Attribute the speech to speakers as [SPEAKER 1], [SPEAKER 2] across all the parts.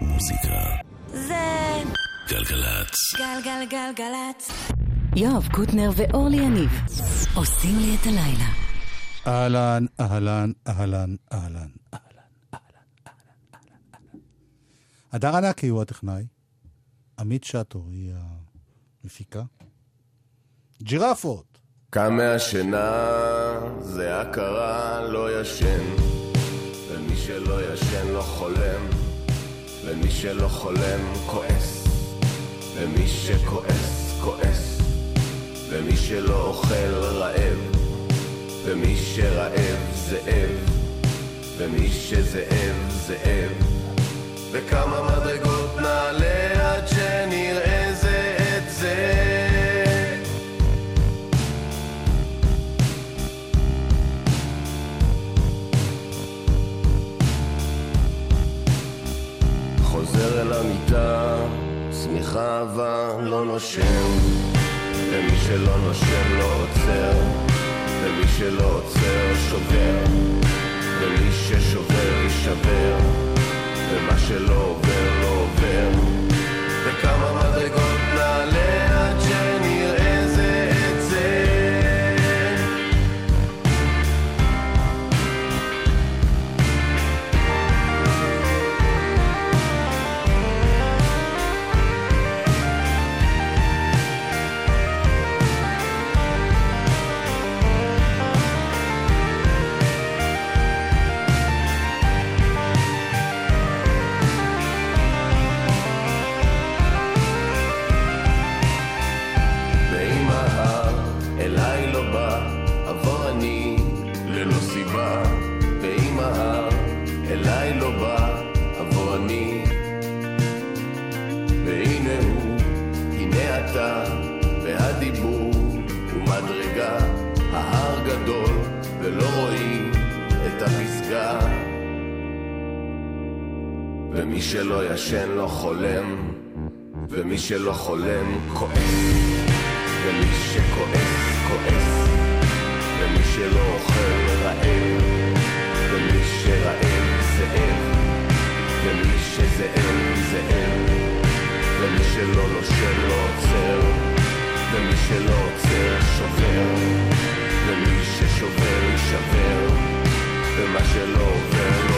[SPEAKER 1] מוזיקה.
[SPEAKER 2] זה
[SPEAKER 1] גלגלצ.
[SPEAKER 2] גלגלגלגלצ. יואב קוטנר ואורלי יניב עושים לי את הלילה.
[SPEAKER 3] אהלן, אהלן, אהלן, אהלן, אהלן, אהלן, אהלן. הדר ענקי הוא הטכנאי, עמית שטו היא המפיקה. ג'ירפות!
[SPEAKER 4] קם מהשינה, זה הכרה, לא ישן. ומי שלא ישן לא חולם, ומי שלא חולם כועס. ומי שכועס, כועס. ומי שלא אוכל רעב, ומי שרעב זאב, ומי שזאב זאב. וכמה מדרגות נעלה אהבה לא נושם, ומי שלא נושם לא עוצר, ומי שלא עוצר שובר, ומי ששובר יישבר, ומה שלא עובר לא עובר, וכמה מדרגות נעלה חולם, ומי שלא חולם כועס. ומי שכועס, כועס, ומי שלא אוכל רעב, ומי שרעב זאב, ומי שזאב זאב, ומי שלא נושם לא עוצר, ומי שלא עוצר שובר, ומי ששובר יישבר, ומה שלא עובר לא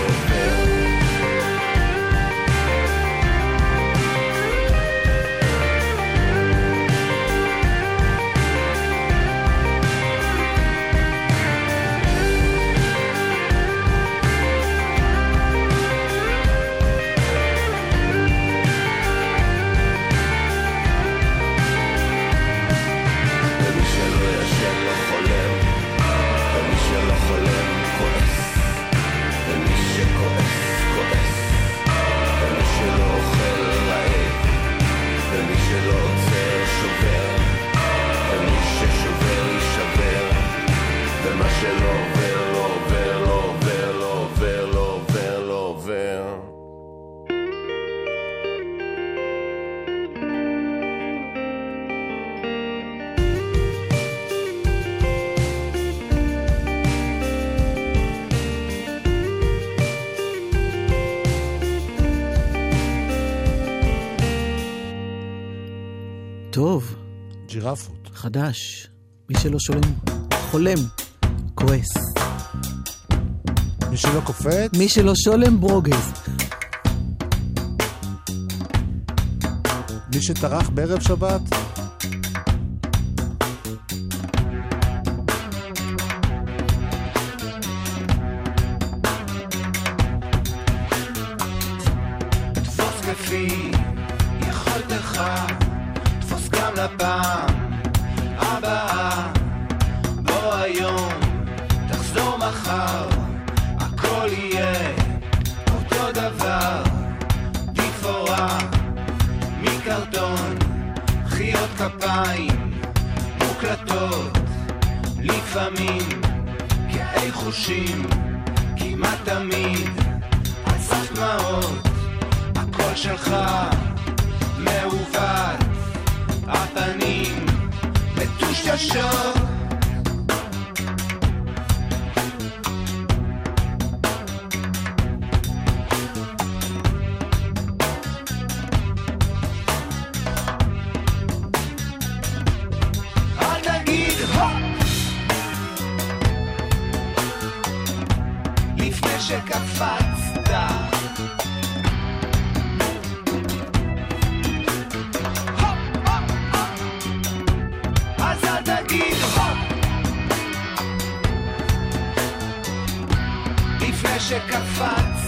[SPEAKER 3] ג'ירפות.
[SPEAKER 5] חדש. מי שלא שולם, חולם, כועס.
[SPEAKER 3] מי שלא קופץ,
[SPEAKER 5] מי שלא שולם, ברוגז.
[SPEAKER 3] מי שטרח בערב שבת,
[SPEAKER 6] שקפצת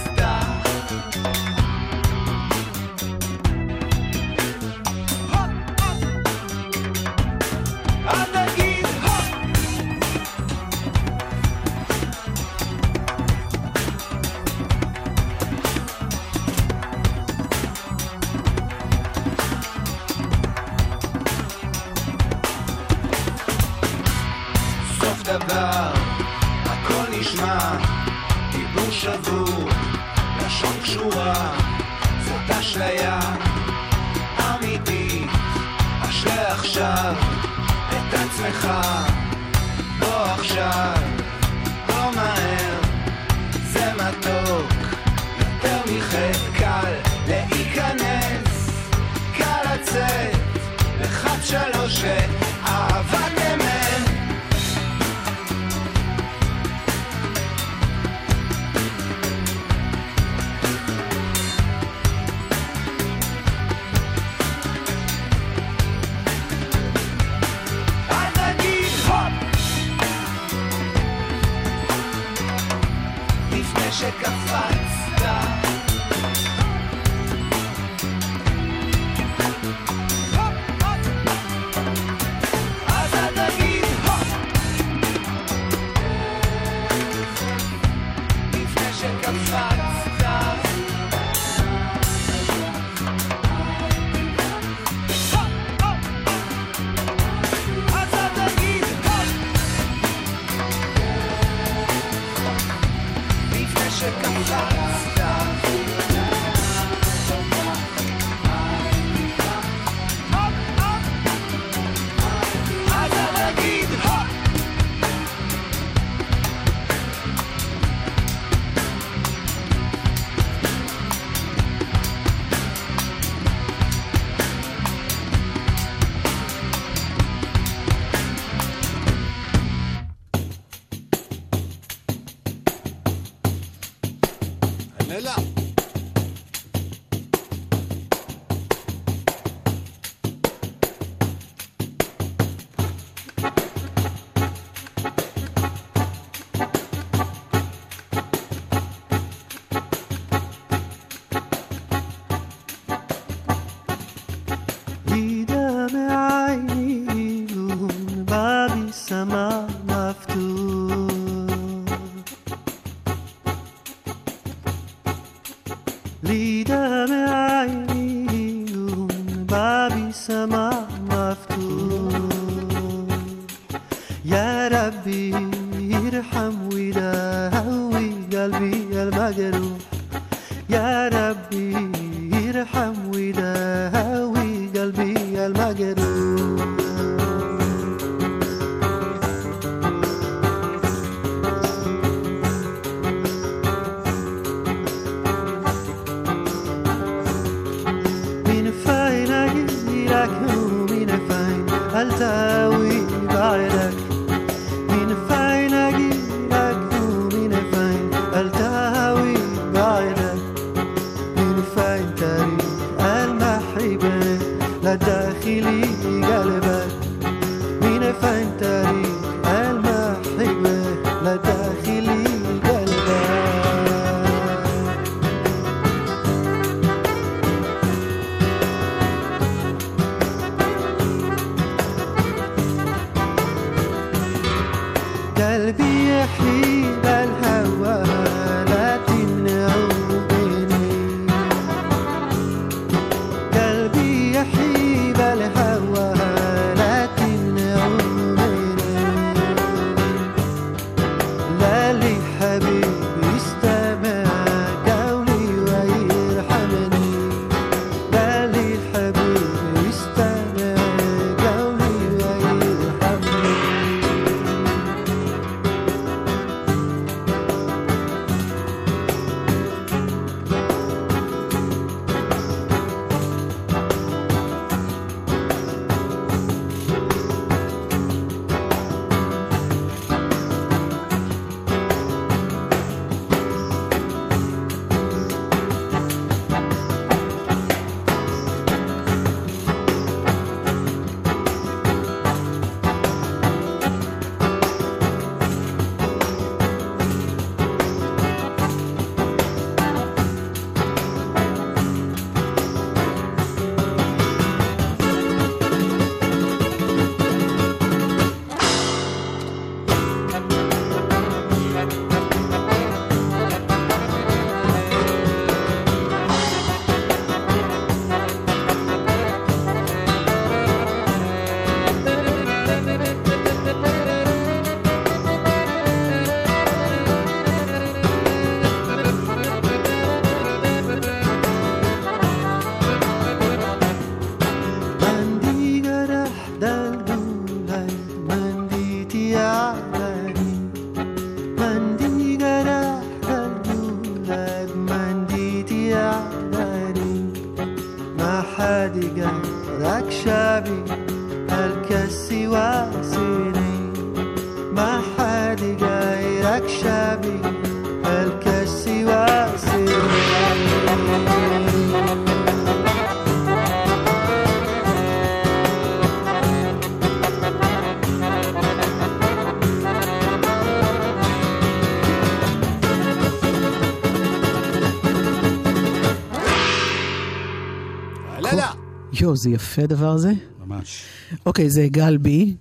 [SPEAKER 5] יואו, זה יפה הדבר הזה.
[SPEAKER 3] ממש.
[SPEAKER 5] אוקיי, זה גל בי.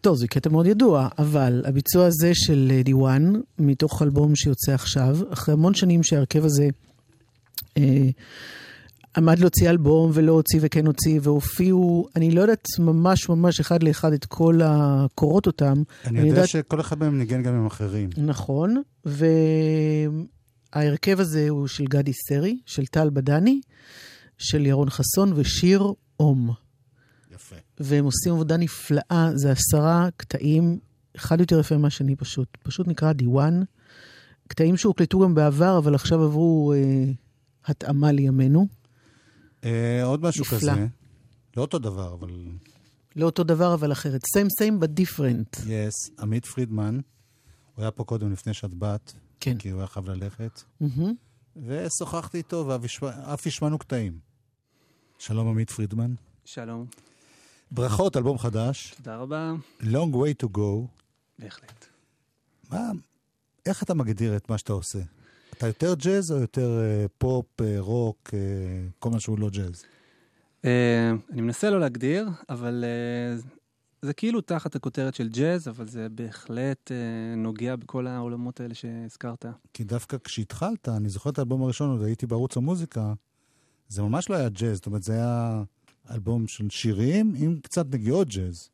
[SPEAKER 5] טוב, זה קטע מאוד ידוע, אבל הביצוע הזה של אה, דיוואן, מתוך אלבום שיוצא עכשיו, אחרי המון שנים שההרכב הזה אה, עמד להוציא אלבום ולא הוציא וכן הוציא, והופיעו, אני לא יודעת ממש ממש אחד לאחד את כל הקורות אותם.
[SPEAKER 3] אני יודע שכל אחד מהם ניגן גם עם אחרים.
[SPEAKER 5] נכון, וההרכב הזה הוא של גדי סרי, של טל בדני, של ירון חסון ושיר אום.
[SPEAKER 3] יפה.
[SPEAKER 5] והם עושים עבודה נפלאה, זה עשרה קטעים, אחד יותר יפה מהשני פשוט. פשוט נקרא דיוואן. קטעים שהוקלטו גם בעבר, אבל עכשיו עברו אה, התאמה לימינו.
[SPEAKER 3] אה, עוד משהו
[SPEAKER 5] נפלא.
[SPEAKER 3] כזה. לא אותו דבר, אבל...
[SPEAKER 5] לא אותו דבר, אבל אחרת. same same but different.
[SPEAKER 3] יס, עמית פרידמן, הוא היה פה קודם לפני שאת באת,
[SPEAKER 5] כן.
[SPEAKER 3] כי הוא היה חייב ללכת,
[SPEAKER 5] מהמם.
[SPEAKER 3] ושוחחתי איתו ואף השמענו קטעים. שלום עמית פרידמן.
[SPEAKER 7] שלום,
[SPEAKER 3] ברכות, אלבום חדש,
[SPEAKER 7] תודה רבה.
[SPEAKER 3] Long way to go.
[SPEAKER 7] בהחלט.
[SPEAKER 3] מה, איך אתה מגדיר את מה שאתה עושה? אתה יותר ג'אז או יותר אה, פופ, אה, רוק, אה, כל מה שהוא לא ג'אז?
[SPEAKER 7] Uh, אני מנסה לא להגדיר, אבל uh, זה כאילו תחת הכותרת של ג'אז, אבל זה בהחלט uh, נוגע בכל העולמות האלה שהזכרת.
[SPEAKER 3] כי דווקא כשהתחלת, אני זוכר את האלבום הראשון, עוד הייתי בערוץ המוזיקה, זה ממש לא היה ג'אז, זאת אומרת, זה היה אלבום של שירים עם קצת נגיעות ג'אז.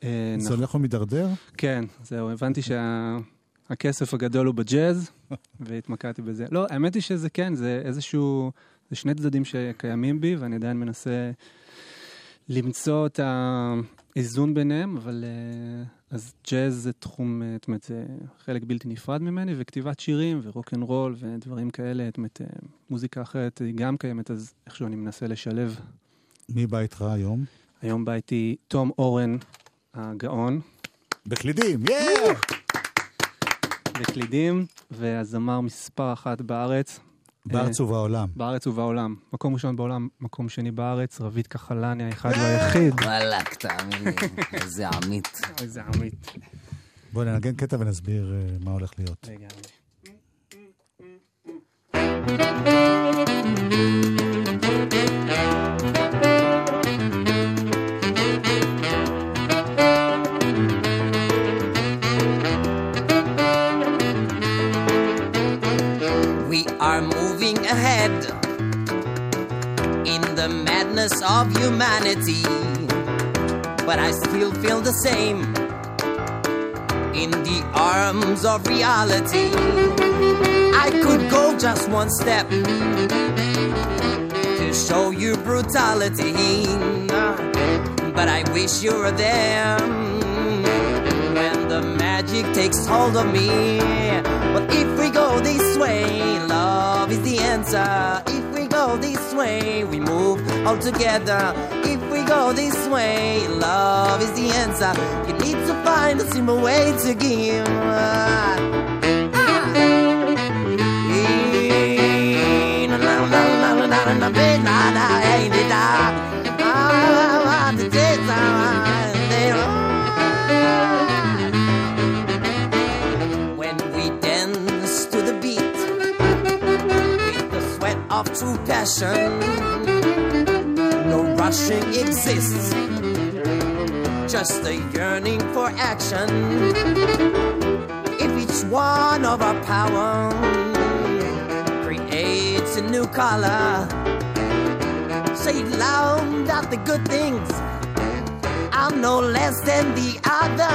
[SPEAKER 7] Uh,
[SPEAKER 3] זה הולך ומידרדר?
[SPEAKER 7] כן, זהו, הבנתי שהכסף הגדול הוא בג'אז, והתמקדתי בזה. לא, האמת היא שזה כן, זה איזשהו, זה שני צדדים שקיימים בי, ואני עדיין מנסה למצוא את האיזון ביניהם, אבל אה, אז ג'אז זה תחום, אה, זאת אומרת, זה חלק בלתי נפרד ממני, וכתיבת שירים ורוק אנד רול ודברים כאלה, זאת אומרת, אה, מוזיקה אחרת היא גם קיימת, אז איכשהו אני מנסה לשלב.
[SPEAKER 3] מי בא איתך היום?
[SPEAKER 7] היום בא איתי תום אורן הגאון,
[SPEAKER 3] בקלידים, יאה!
[SPEAKER 7] בקלידים, והזמר מספר אחת בארץ.
[SPEAKER 3] בארץ ובעולם.
[SPEAKER 7] בארץ ובעולם. מקום ראשון בעולם, מקום שני בארץ, רביד כחלני האחד והיחיד.
[SPEAKER 8] וואלכ, תאמין לי, איזה עמית.
[SPEAKER 7] איזה עמית.
[SPEAKER 3] בואו ננגן קטע ונסביר אה, מה הולך להיות.
[SPEAKER 7] לגמרי.
[SPEAKER 8] The same in the arms of reality. I could go just one step to show you brutality. But I wish you were there when the magic takes hold of me. But if we go this way, love is the answer. If we go this way, we move all together this way. Love is the answer. You need to find a simple way to give. When we dance to the beat, with the sweat of true passion. No rushing exists, just a yearning for action. If each one of our power creates a new color, say loud that the good things I'm no less than the other.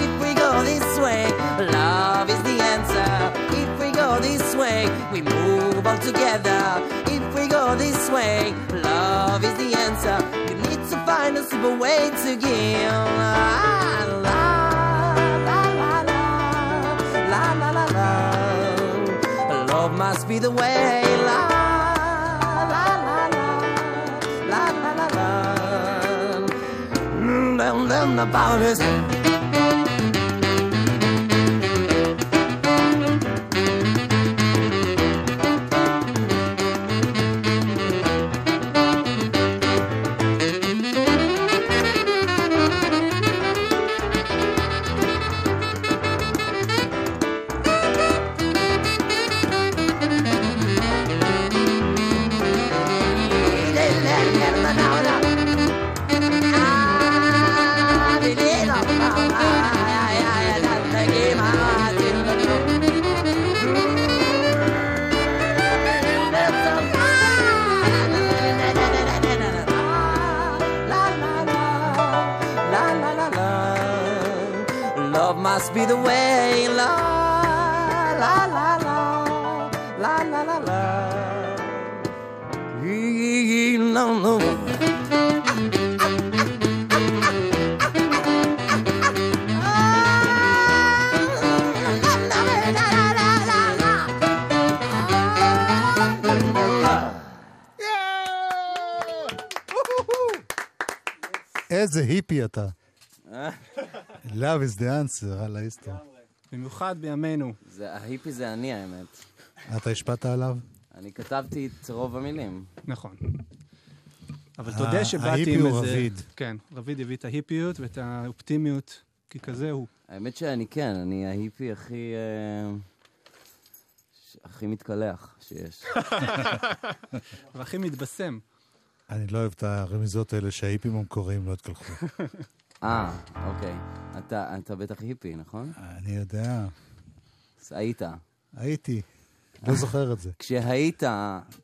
[SPEAKER 8] If we go this way, love is the answer. If we go this way, we move all together. If we go this way, answer. You need to find a simple way to give. La la la la la la. Love must be the way. La la la la la la la. Learn, learn about
[SPEAKER 3] us. היפי אתה. Love is the answer, על ההיסטור.
[SPEAKER 7] במיוחד בימינו.
[SPEAKER 9] זה, ההיפי זה אני, האמת.
[SPEAKER 3] אתה השפעת עליו?
[SPEAKER 9] אני כתבתי את רוב המילים.
[SPEAKER 7] נכון. אבל
[SPEAKER 3] ה-
[SPEAKER 7] תודה שבאתי
[SPEAKER 3] ההיפי
[SPEAKER 7] עם
[SPEAKER 3] הוא
[SPEAKER 7] איזה...
[SPEAKER 3] רביד.
[SPEAKER 7] כן, רביד הביא את ההיפיות ואת האופטימיות, כי כזה הוא.
[SPEAKER 9] האמת שאני כן, אני ההיפי הכי... אה, הכי מתקלח שיש.
[SPEAKER 7] והכי מתבשם.
[SPEAKER 3] אני לא אוהב את הרמיזות האלה שההיפים המקוריים לא התקלחו.
[SPEAKER 9] אה, אוקיי. אתה, אתה בטח היפי, נכון?
[SPEAKER 3] אני יודע,
[SPEAKER 9] אז היית.
[SPEAKER 3] הייתי, לא זוכר את זה.
[SPEAKER 9] כשהיית,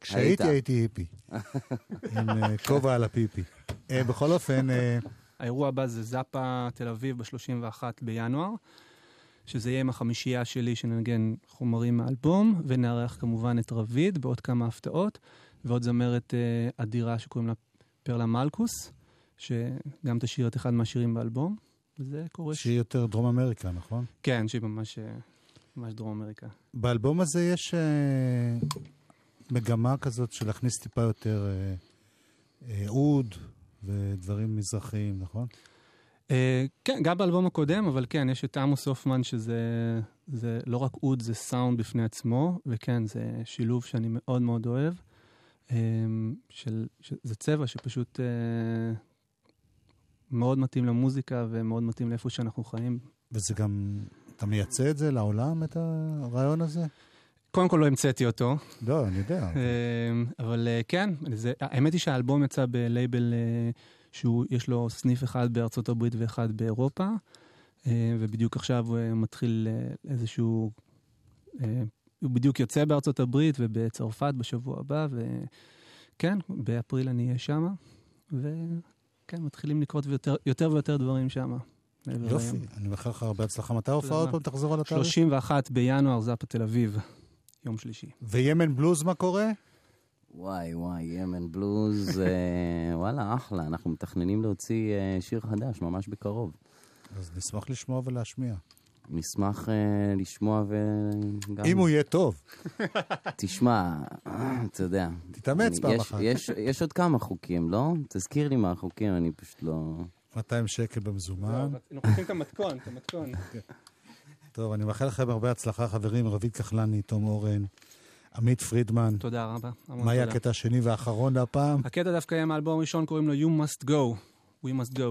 [SPEAKER 3] כשהייתי
[SPEAKER 9] היית.
[SPEAKER 3] הייתי היפי. עם אה, כובע על הפיפי. אה, בכל אופן, אה,
[SPEAKER 7] האירוע הבא זה זאפה תל אביב ב-31 בינואר, שזה יהיה עם החמישייה שלי שננגן חומרים מהאלבום, ונארח כמובן את רביד בעוד כמה הפתעות, ועוד זמרת אה, אדירה שקוראים לה פרלה מלכוס, שגם תשאיר את אחד מהשירים באלבום, וזה קורה... ש...
[SPEAKER 3] שהיא יותר דרום אמריקה, נכון?
[SPEAKER 7] כן, שהיא ממש, אה, ממש דרום אמריקה.
[SPEAKER 3] באלבום הזה יש אה, מגמה כזאת של להכניס טיפה יותר אה, אה, אוד ודברים מזרחיים, נכון?
[SPEAKER 7] אה, כן, גם באלבום הקודם, אבל כן, יש את עמוס הופמן, שזה זה לא רק אוד, זה סאונד בפני עצמו, וכן, זה שילוב שאני מאוד מאוד אוהב. אה, של, ש, זה צבע שפשוט אה, מאוד מתאים למוזיקה ומאוד מתאים לאיפה שאנחנו חיים.
[SPEAKER 3] וזה גם, אתה מייצא את זה לעולם, את הרעיון הזה?
[SPEAKER 7] קודם כל לא המצאתי אותו,
[SPEAKER 3] לא, אני יודע.
[SPEAKER 7] אבל אה, כן, זה, האמת היא שהאלבום יצא בלייבל אה, שיש לו סניף אחד בארצות הברית ואחד באירופה, ובדיוק עכשיו הוא מתחיל איזשהו... הוא בדיוק יוצא בארצות הברית ובצרפת בשבוע הבא, וכן, באפריל אני אהיה שם, וכן, מתחילים לקרות יותר, יותר ויותר דברים שם.
[SPEAKER 3] יופי, אני מאחל לך הרבה הצלחה. מתי ההופעה עוד פעם תחזור על התאריך?
[SPEAKER 7] 31 בינואר, זאפה תל אביב, יום שלישי.
[SPEAKER 3] וימן בלוז מה קורה?
[SPEAKER 9] וואי וואי, ימן בלוז, אה, וואלה, אחלה. אנחנו מתכננים להוציא אה, שיר חדש ממש בקרוב.
[SPEAKER 3] אז נשמח לשמוע ולהשמיע.
[SPEAKER 9] נשמח אה, לשמוע וגם...
[SPEAKER 3] אם הוא יהיה טוב,
[SPEAKER 9] תשמע, אתה יודע.
[SPEAKER 3] תתאמץ
[SPEAKER 9] אני-
[SPEAKER 3] פעם
[SPEAKER 9] יש-
[SPEAKER 3] אחת.
[SPEAKER 9] יש- יש עוד כמה חוקים, לא? תזכיר לי מה החוקים, אני פשוט לא...
[SPEAKER 3] 200 שקל במזומן.
[SPEAKER 7] לוקחים את המתכון, את המתכון.
[SPEAKER 3] טוב, אני מאחל לכם הרבה הצלחה, חברים. רביד כחלני, תום אורן, עמית פרידמן.
[SPEAKER 7] תודה רבה.
[SPEAKER 3] מה יהיה. הקטע השני והאחרון להפעם?
[SPEAKER 7] הקטע דווקא יהיה מהאלבום הראשון, קוראים לו You Must Go. We Must Go.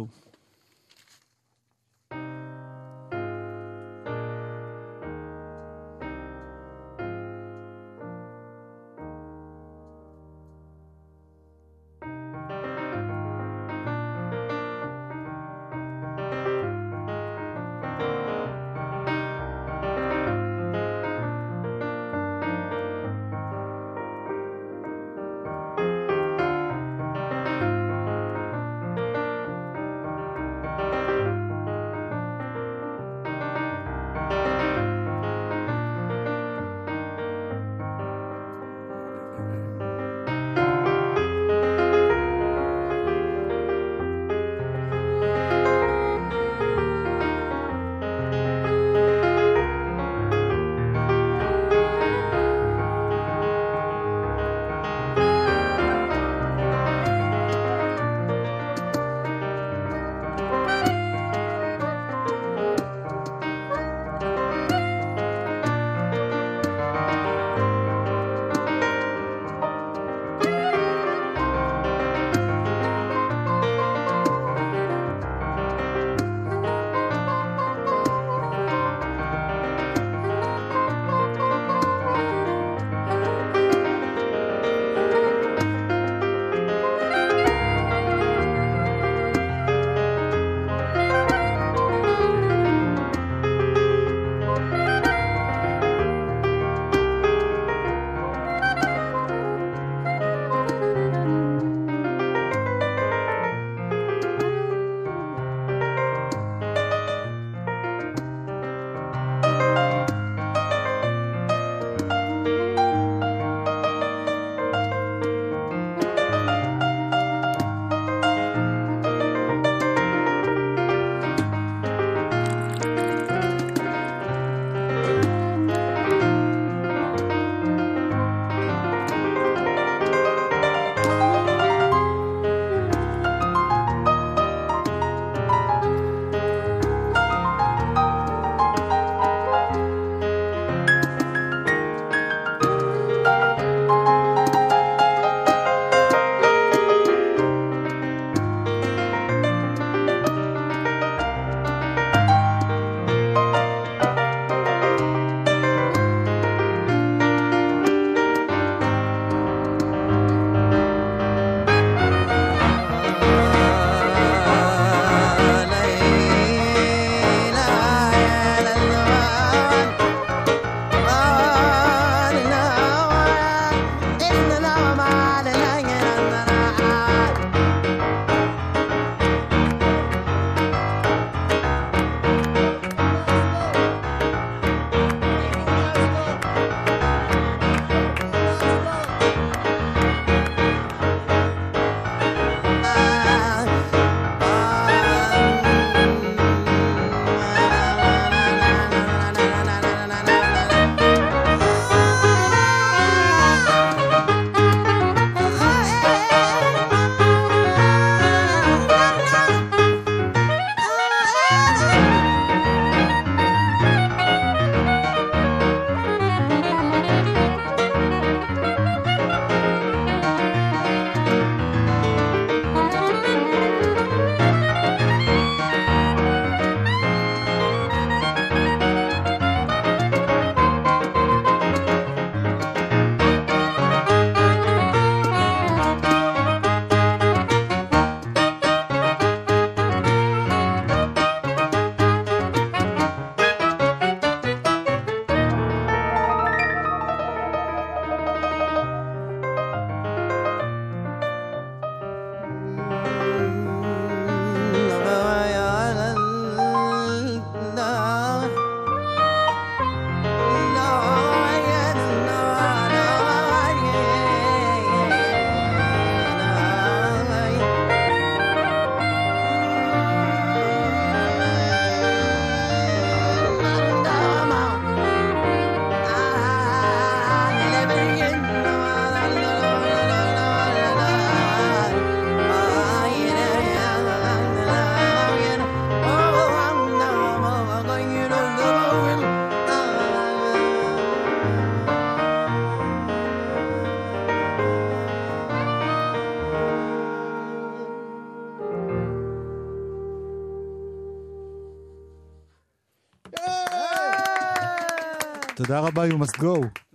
[SPEAKER 3] תודה רבה, you must go.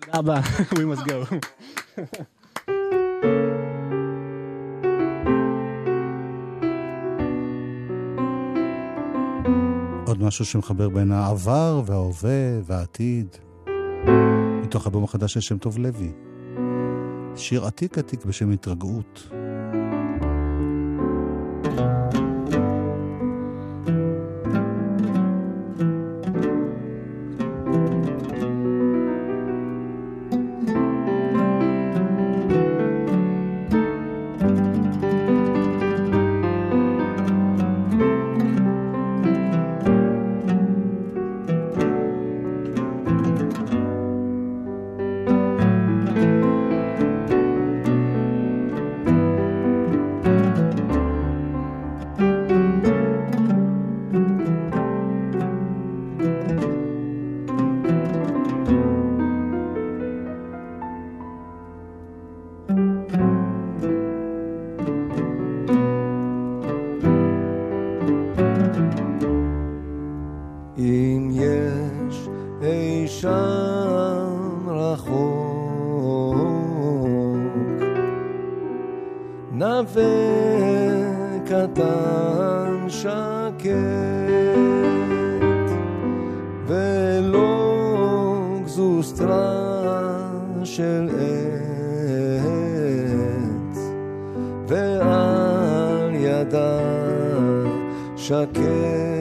[SPEAKER 7] תודה רבה, we must go.
[SPEAKER 3] עוד משהו שמחבר בין העבר וההווה והעתיד. מתוך אלבום החדש של שם טוב לוי. שיר עתיק עתיק בשם התרגעות.
[SPEAKER 1] אם יש אי שם רחוק. נווה קטן שקט ולא גזוסטרה של עץ ועל ידה שקט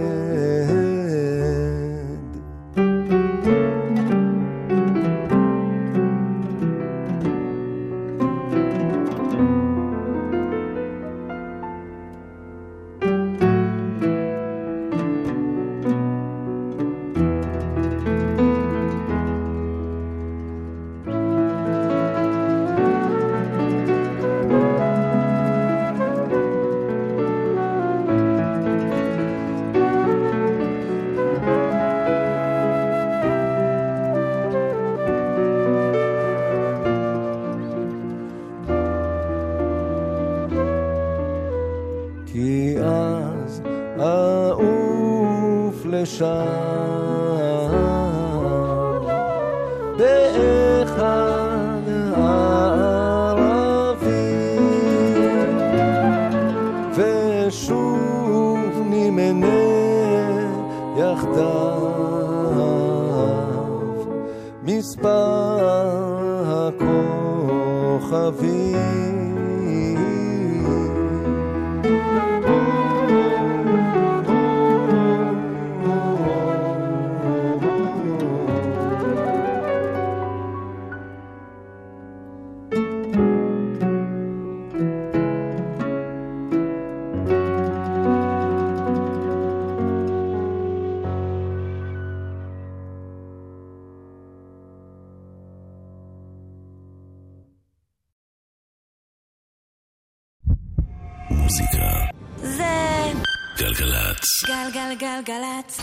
[SPEAKER 2] גלגלגלגלצ.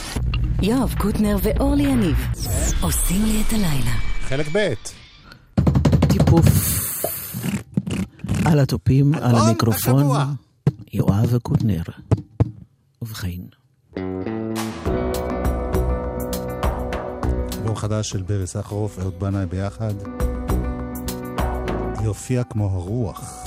[SPEAKER 2] יואב קוטנר ואורלי יניב עושים לי את הלילה.
[SPEAKER 4] חלק ב'.
[SPEAKER 5] טיפוף. על התופים, נכון,
[SPEAKER 4] על
[SPEAKER 5] המיקרופון, יואב קוטנר. ובכן.
[SPEAKER 4] אלבום חדש של ברי סחרוף, אהוד בנאי ביחד. יופיע כמו הרוח.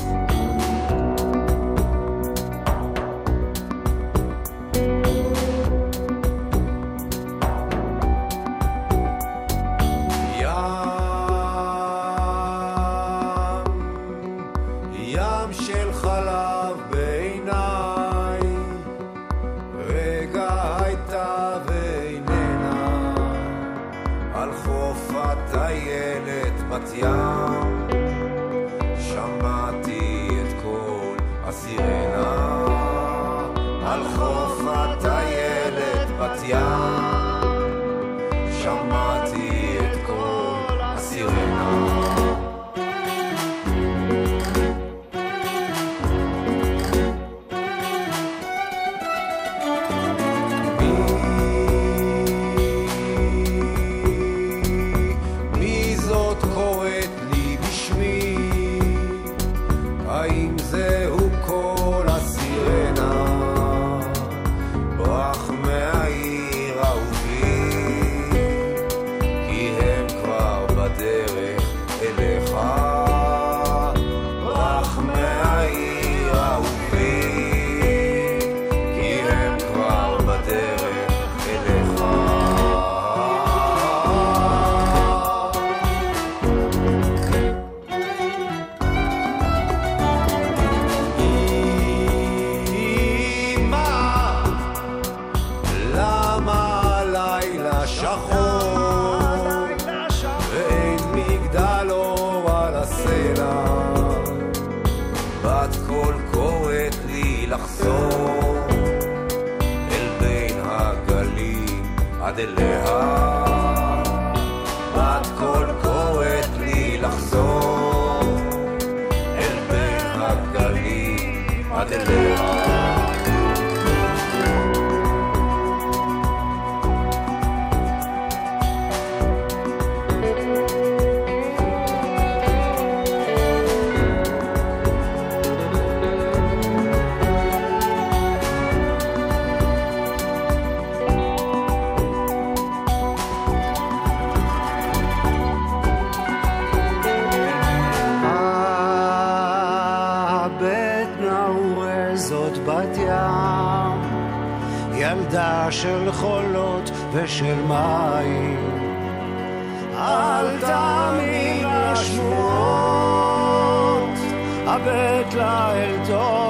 [SPEAKER 10] tla el dor.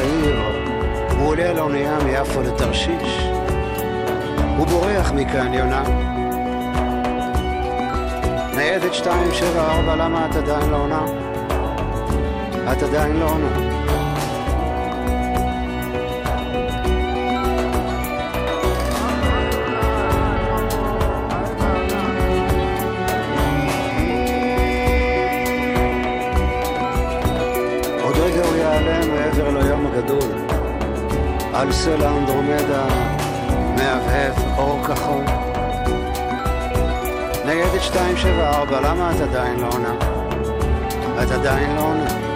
[SPEAKER 10] צעיר, הוא עולה על האונייה מיפו לתרשיש. הוא בורח מכאן, יונה. ניידת 274, למה את עדיין לא עונה? את עדיין לא עונה. הגדול. על סלע אנדרומדה מהבהב אור כחול. ניידת 274, למה את עדיין לא עונה? את עדיין לא עונה.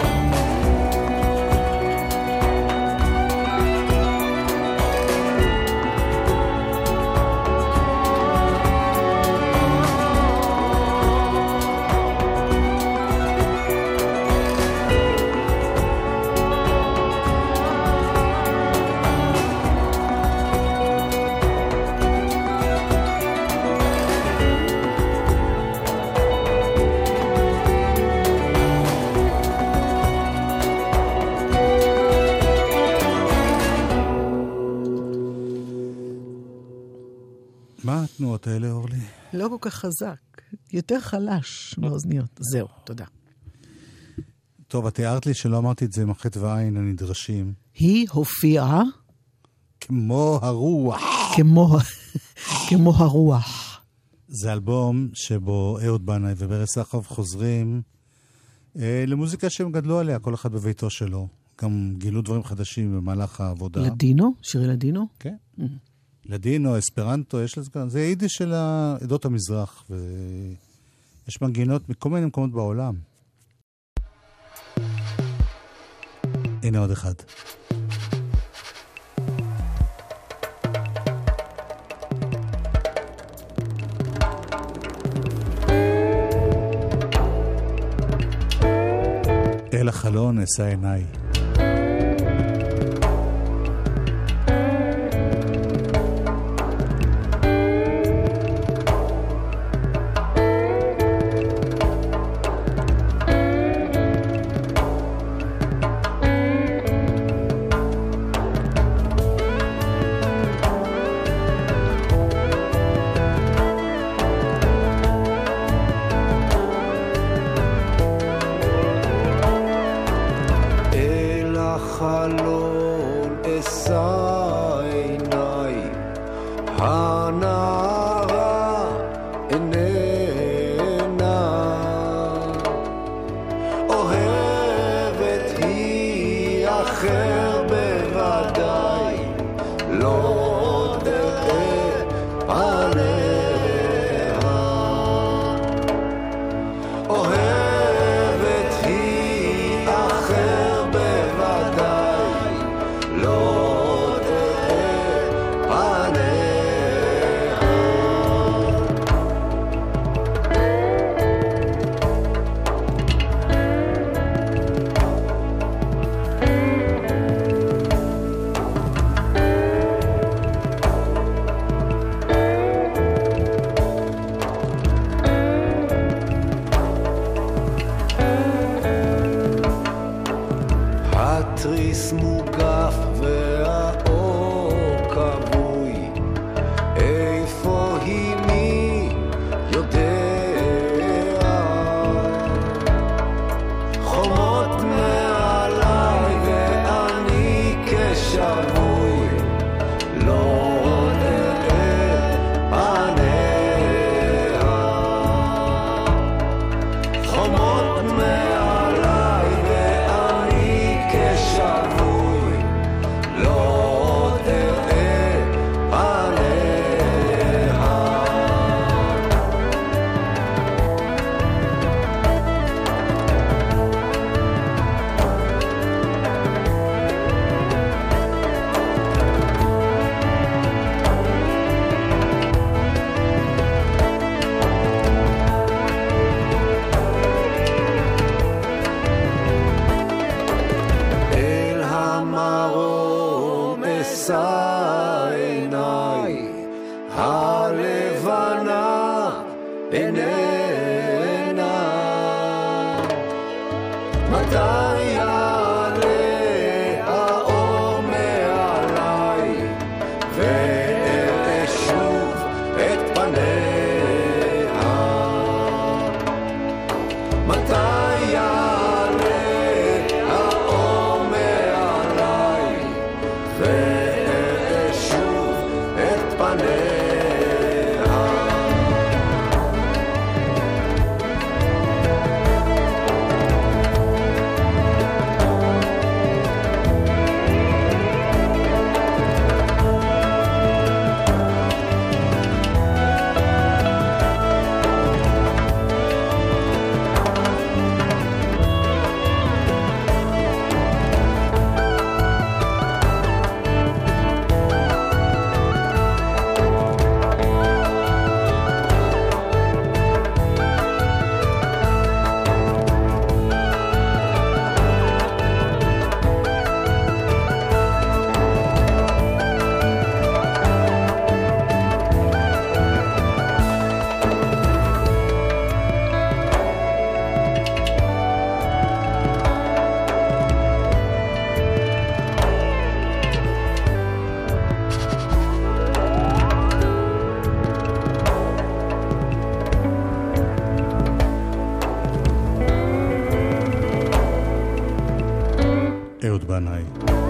[SPEAKER 4] התנועות האלה, אורלי?
[SPEAKER 5] לא כל כך חזק, יותר חלש באוזניות. זהו, תודה.
[SPEAKER 4] טוב, את הערת לי שלא אמרתי את זה עם החטא והעין הנדרשים.
[SPEAKER 5] היא הופיעה
[SPEAKER 4] כמו הרוח.
[SPEAKER 5] כמו, כמו הרוח.
[SPEAKER 4] זה אלבום שבו אהוד בנאי וברס סחרוף חוזרים אה, למוזיקה שהם גדלו עליה, כל אחד בביתו שלו. גם גילו דברים חדשים במהלך העבודה.
[SPEAKER 5] לדינו? שירי לדינו?
[SPEAKER 4] כן. לדינו, אספרנטו, יש לזה כאן, זה יידיש של עדות המזרח, ויש מנגינות מכל מיני מקומות בעולם. הנה עוד אחד. אל החלון אשא עיניי.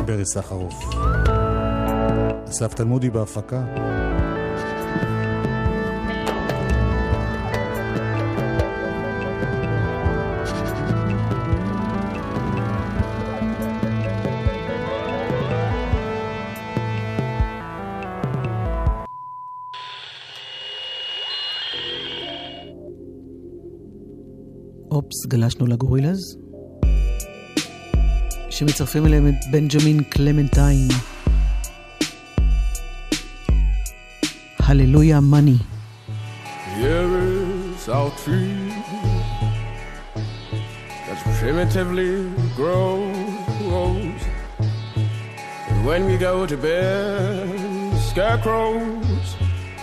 [SPEAKER 3] פרי סחרוף. אסף תלמודי בהפקה.
[SPEAKER 5] אופס, גלשנו לגורילאז, שמצרפים אליהם את בנג'מין קלמנטיין. הללויה מאני.
[SPEAKER 11] Here is our tree that primitively grows. And when we go to bed, scarecrows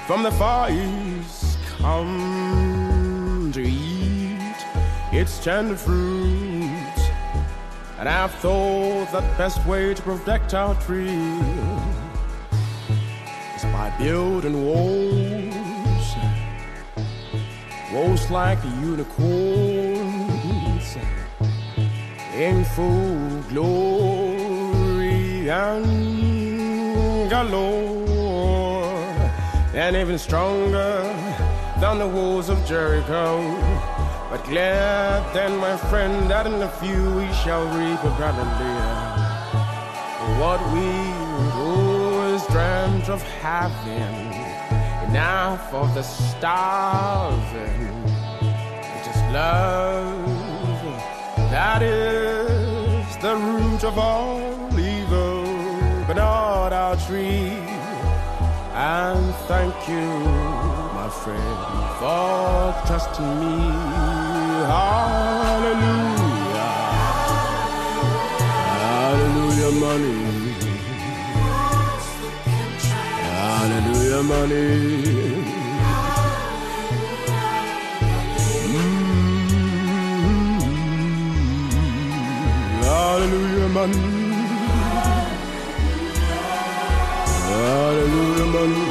[SPEAKER 11] from the far east come to eat its tender fruits. And I've thought that best way to protect our tree is by building walls walls like unicorns in full glory and galore, and even stronger than the walls of Jericho. But glad then, my friend, that in a few we shall reap a Galilee. What we always dreamt of having enough of the starving. Is love that is the root of all evil, but not our tree. And thank you, my friend, for trusting me. Hallelujah. Hallelujah, money. Hallelujah, money. Mm. Hallelujah, money. Hallelujah, money.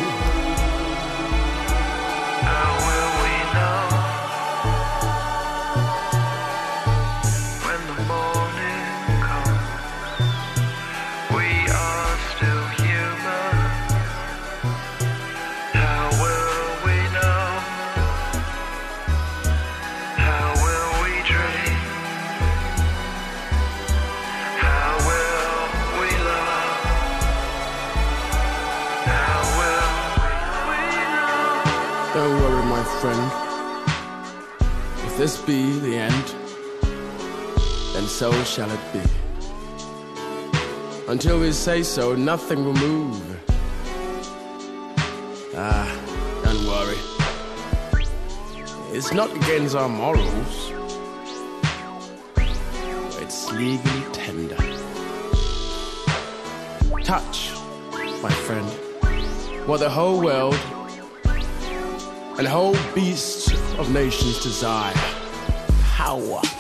[SPEAKER 11] Be the end, and so shall it be. Until we say so, nothing will move. Ah, don't worry. It's not against our morals. It's legally tender. Touch, my friend, what the whole world and whole beasts of nations desire. Power.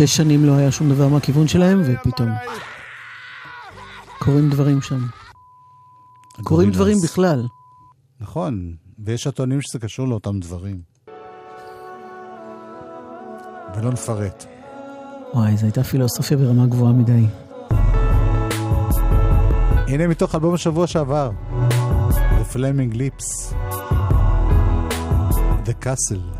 [SPEAKER 5] שש שנים לא היה שום דבר מהכיוון שלהם, ופתאום קורים דברים שם. קורים
[SPEAKER 3] הגורילאז.
[SPEAKER 5] דברים בכלל.
[SPEAKER 3] נכון, ויש הטוענים שזה קשור לאותם דברים. ולא נפרט.
[SPEAKER 5] וואי, זו הייתה פילוסופיה ברמה גבוהה מדי.
[SPEAKER 6] הנה מתוך אלבום השבוע שעבר, The Flaming Lips, The Castle.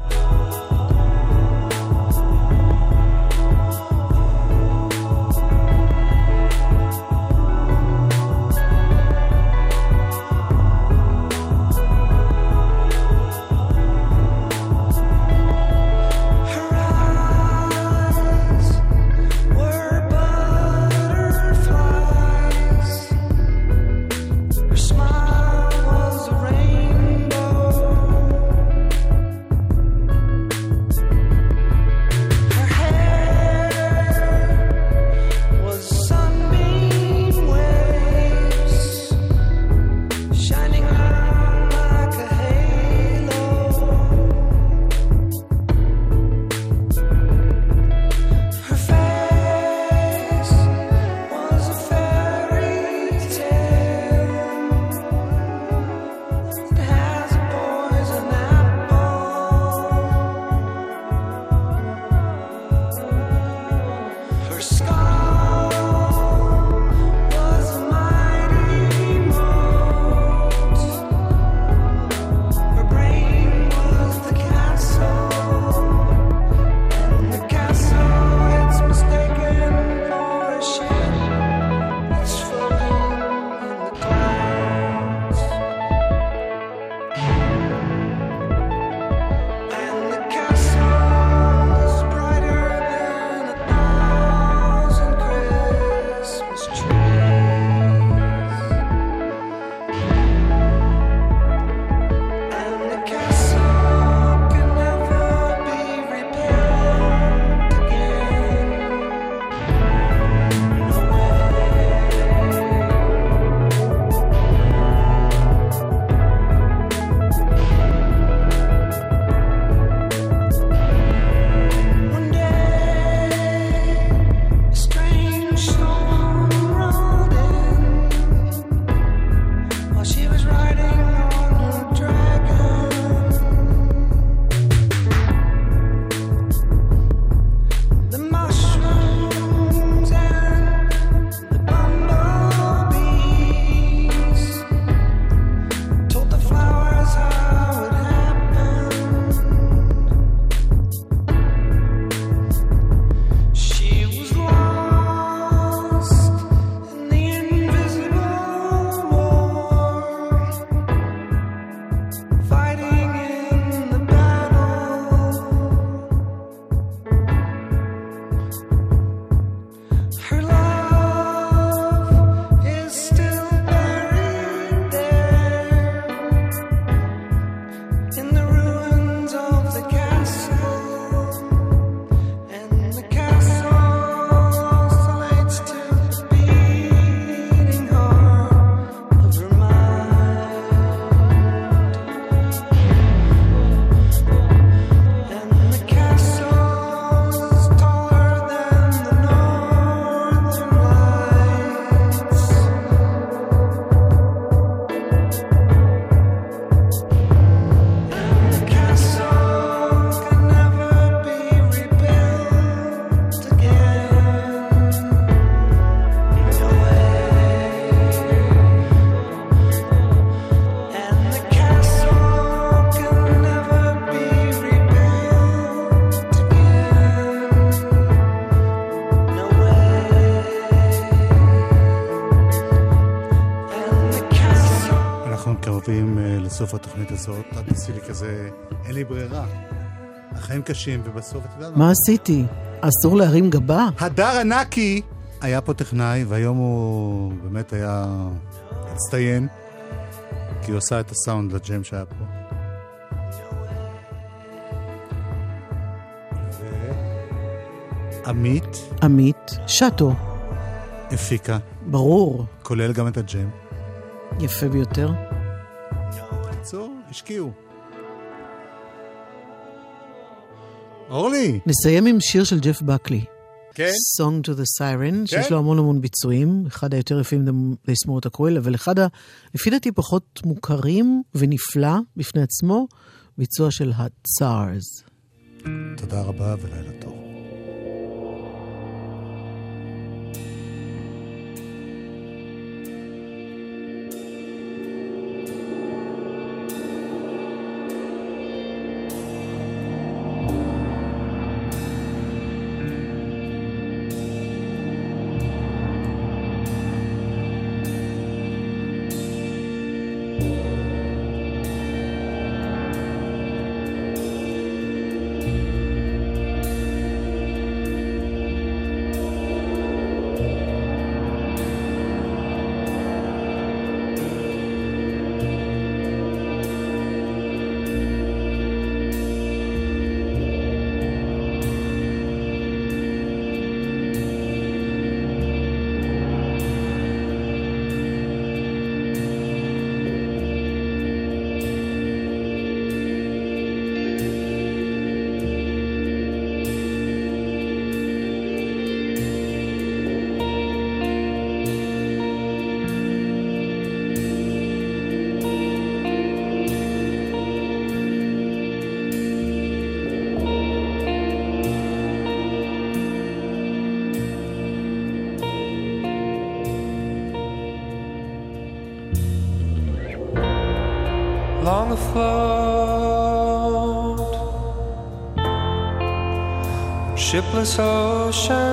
[SPEAKER 6] הזאת, את תעשי לי כזה, אין לי ברירה. החיים קשים, ובסוף, את יודעת
[SPEAKER 5] מה עשיתי? אסור להרים גבה?
[SPEAKER 6] הדר ענקי היה פה טכנאי, והיום הוא באמת היה הצטיין, כי הוא עשה את הסאונד לג'ם שהיה פה. עמית
[SPEAKER 5] עמית שטו,
[SPEAKER 6] הפיקה,
[SPEAKER 5] ברור,
[SPEAKER 6] כולל גם את הג'ם.
[SPEAKER 5] יפה ביותר.
[SPEAKER 6] השקיעו. אורלי!
[SPEAKER 5] נסיים עם שיר של ג'ף בקלי.
[SPEAKER 6] כן?
[SPEAKER 5] Song to the Siren,
[SPEAKER 6] כן.
[SPEAKER 5] שיש לו המון המון ביצועים, אחד היותר יפים לסמור את הקוויל, אבל אחד, ה- לפי דעתי, פחות מוכרים ונפלא בפני עצמו, ביצוע של ה-Tsars.
[SPEAKER 6] תודה רבה ולילה טוב.
[SPEAKER 12] shipless ocean.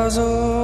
[SPEAKER 12] puzzle.